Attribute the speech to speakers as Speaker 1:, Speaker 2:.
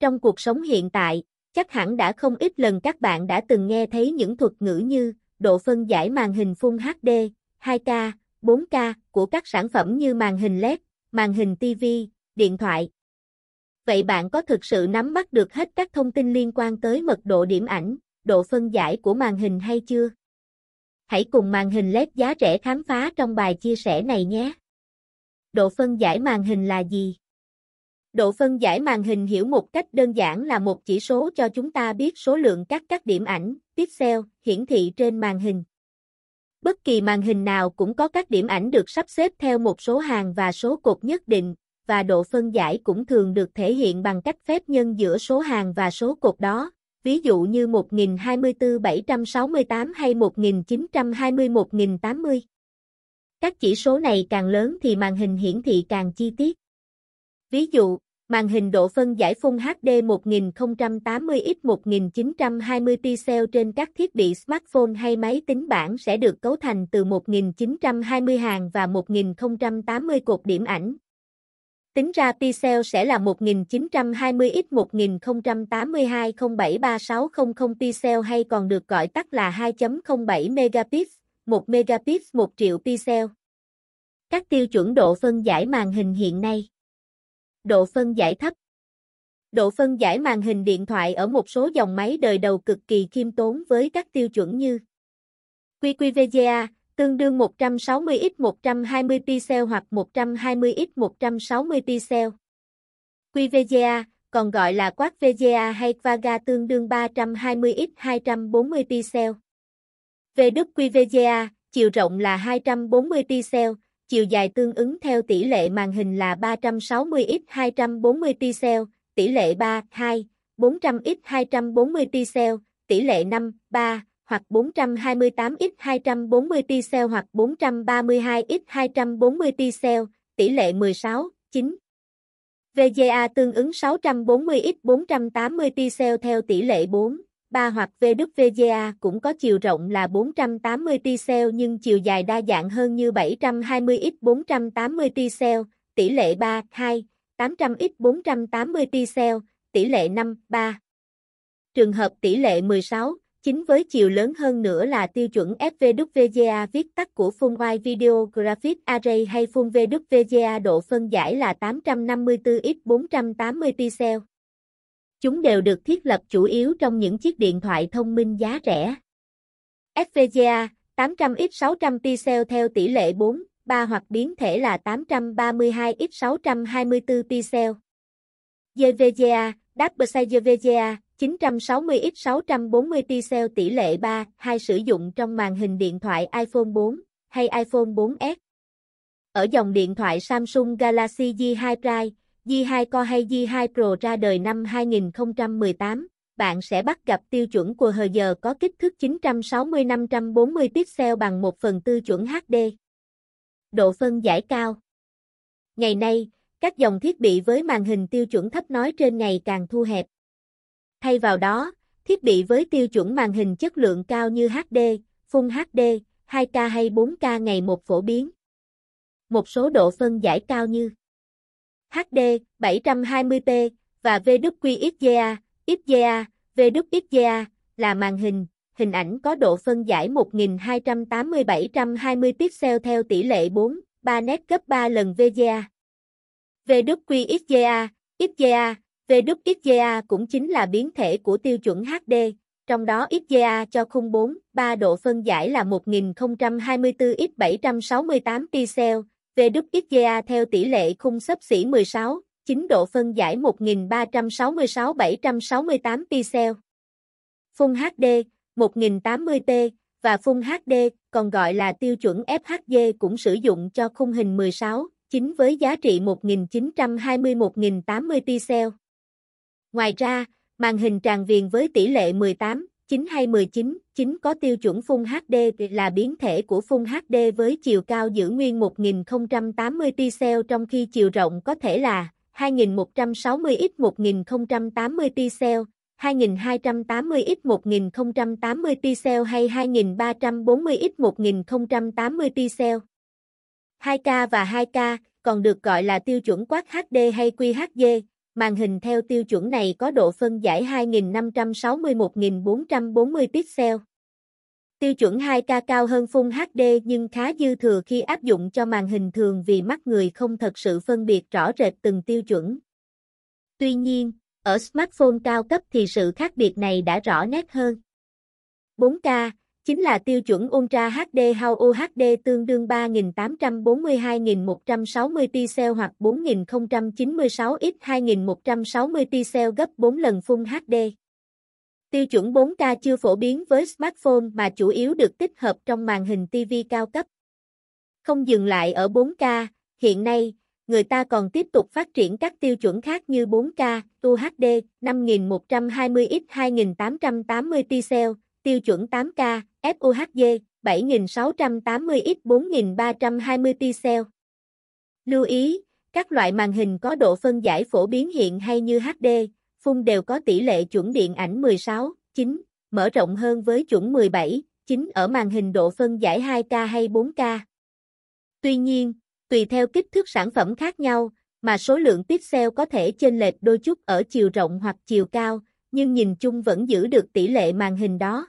Speaker 1: Trong cuộc sống hiện tại, chắc hẳn đã không ít lần các bạn đã từng nghe thấy những thuật ngữ như độ phân giải màn hình Full HD, 2K, 4K của các sản phẩm như màn hình LED, màn hình TV, điện thoại. Vậy bạn có thực sự nắm bắt được hết các thông tin liên quan tới mật độ điểm ảnh, độ phân giải của màn hình hay chưa? Hãy cùng màn hình LED giá rẻ khám phá trong bài chia sẻ này nhé. Độ phân giải màn hình là gì? Độ phân giải màn hình hiểu một cách đơn giản là một chỉ số cho chúng ta biết số lượng các các điểm ảnh, pixel, hiển thị trên màn hình. Bất kỳ màn hình nào cũng có các điểm ảnh được sắp xếp theo một số hàng và số cột nhất định, và độ phân giải cũng thường được thể hiện bằng cách phép nhân giữa số hàng và số cột đó, ví dụ như 1024-768 hay 1920-1080. Các chỉ số này càng lớn thì màn hình hiển thị càng chi tiết. Ví dụ, màn hình độ phân giải Full HD 1080x1920 pixel trên các thiết bị smartphone hay máy tính bảng sẽ được cấu thành từ 1920 hàng và 1080 cột điểm ảnh. Tính ra pixel sẽ là 1920x 1082 073600 pixel hay còn được gọi tắt là 2.07 megapixel, 1 megapixel 1 triệu pixel. Các tiêu chuẩn độ phân giải màn hình hiện nay Độ phân giải thấp Độ phân giải màn hình điện thoại ở một số dòng máy đời đầu cực kỳ khiêm tốn với các tiêu chuẩn như QQVGA, tương đương 160x 120 pixel hoặc 120x 160 pixel. QVGA, còn gọi là quát VGA hay Quaga tương đương 320x 240 pixel. VWQVGA, chiều rộng là 240 pixel, chiều dài tương ứng theo tỷ lệ màn hình là 360x 240 pixel, tỷ lệ 3, 2, 400x 240 pixel, tỷ lệ 5, 3, hoặc 428x 240 pixel hoặc 432x 240 pixel, tỷ lệ 16, 9. VGA tương ứng 640x 480 pixel theo tỷ lệ 4, 3 hoặc VWVGA cũng có chiều rộng là 480 pixel nhưng chiều dài đa dạng hơn như 720x 480 pixel, tỷ lệ 3, 2, 800x 480 pixel, tỷ lệ 5, 3. Trường hợp tỷ lệ 16, chính với chiều lớn hơn nữa là tiêu chuẩn FVWVGA viết tắt của Full Wide Video Graphic Array hay Full VWVGA độ phân giải là 854x480 pixel. Chúng đều được thiết lập chủ yếu trong những chiếc điện thoại thông minh giá rẻ. FVGA 800x600 pixel theo tỷ lệ 4, 3 hoặc biến thể là 832x624 pixel. JVGA, Double JVGA 960x640 pixel tỷ lệ 3, 2 sử dụng trong màn hình điện thoại iPhone 4 hay iPhone 4S. Ở dòng điện thoại Samsung Galaxy J2 Prime, G2 Core hay G2 Pro ra đời năm 2018, bạn sẽ bắt gặp tiêu chuẩn của hờ giờ có kích thước 960-540 pixel bằng 1 phần tư chuẩn HD. Độ phân giải cao Ngày nay, các dòng thiết bị với màn hình tiêu chuẩn thấp nói trên ngày càng thu hẹp. Thay vào đó, thiết bị với tiêu chuẩn màn hình chất lượng cao như HD, Full HD, 2K hay 4K ngày một phổ biến. Một số độ phân giải cao như HD 720p và VWXGA, XGA, VWXGA là màn hình, hình ảnh có độ phân giải 1280-720 pixel theo tỷ lệ 4, 3 nét gấp 3 lần VGA. VWXGA, XGA, VWXGA cũng chính là biến thể của tiêu chuẩn HD, trong đó XGA cho khung 4, 3 độ phân giải là 1024x768 pixel, VWXGA theo tỷ lệ khung sấp xỉ 16, 9 độ phân giải 1366-768 pixel. Full HD, 1080p, và Full HD, còn gọi là tiêu chuẩn FHD cũng sử dụng cho khung hình 16, 9 với giá trị 1920-1080 pixel. Ngoài ra, màn hình tràn viền với tỷ lệ 18, 9 hay 19, 9 có tiêu chuẩn Full HD là biến thể của Full HD với chiều cao giữ nguyên 1080 pixel trong khi chiều rộng có thể là 2160x 1080 pixel, 2280x 1080 pixel hay 2340x 1080 pixel. 2K và 2K còn được gọi là tiêu chuẩn quát HD hay QHD, màn hình theo tiêu chuẩn này có độ phân giải 2560-1440 pixel. Tiêu chuẩn 2K cao hơn Full HD nhưng khá dư thừa khi áp dụng cho màn hình thường vì mắt người không thật sự phân biệt rõ rệt từng tiêu chuẩn. Tuy nhiên, ở smartphone cao cấp thì sự khác biệt này đã rõ nét hơn. 4K chính là tiêu chuẩn Ultra HD HAU UHD tương đương 3842.160 pixel hoặc 4096 x 2160 pixel gấp 4 lần Full HD. Tiêu chuẩn 4K chưa phổ biến với smartphone mà chủ yếu được tích hợp trong màn hình TV cao cấp. Không dừng lại ở 4K, hiện nay, người ta còn tiếp tục phát triển các tiêu chuẩn khác như 4K, UHD, 5120x 2880 pixel, tiêu chuẩn 8K, FUHD, 7680x 4320 pixel. Lưu ý, các loại màn hình có độ phân giải phổ biến hiện hay như HD, phun đều có tỷ lệ chuẩn điện ảnh 16, 9, mở rộng hơn với chuẩn 17, 9 ở màn hình độ phân giải 2K hay 4K. Tuy nhiên, tùy theo kích thước sản phẩm khác nhau, mà số lượng pixel có thể chênh lệch đôi chút ở chiều rộng hoặc chiều cao, nhưng nhìn chung vẫn giữ được tỷ lệ màn hình đó.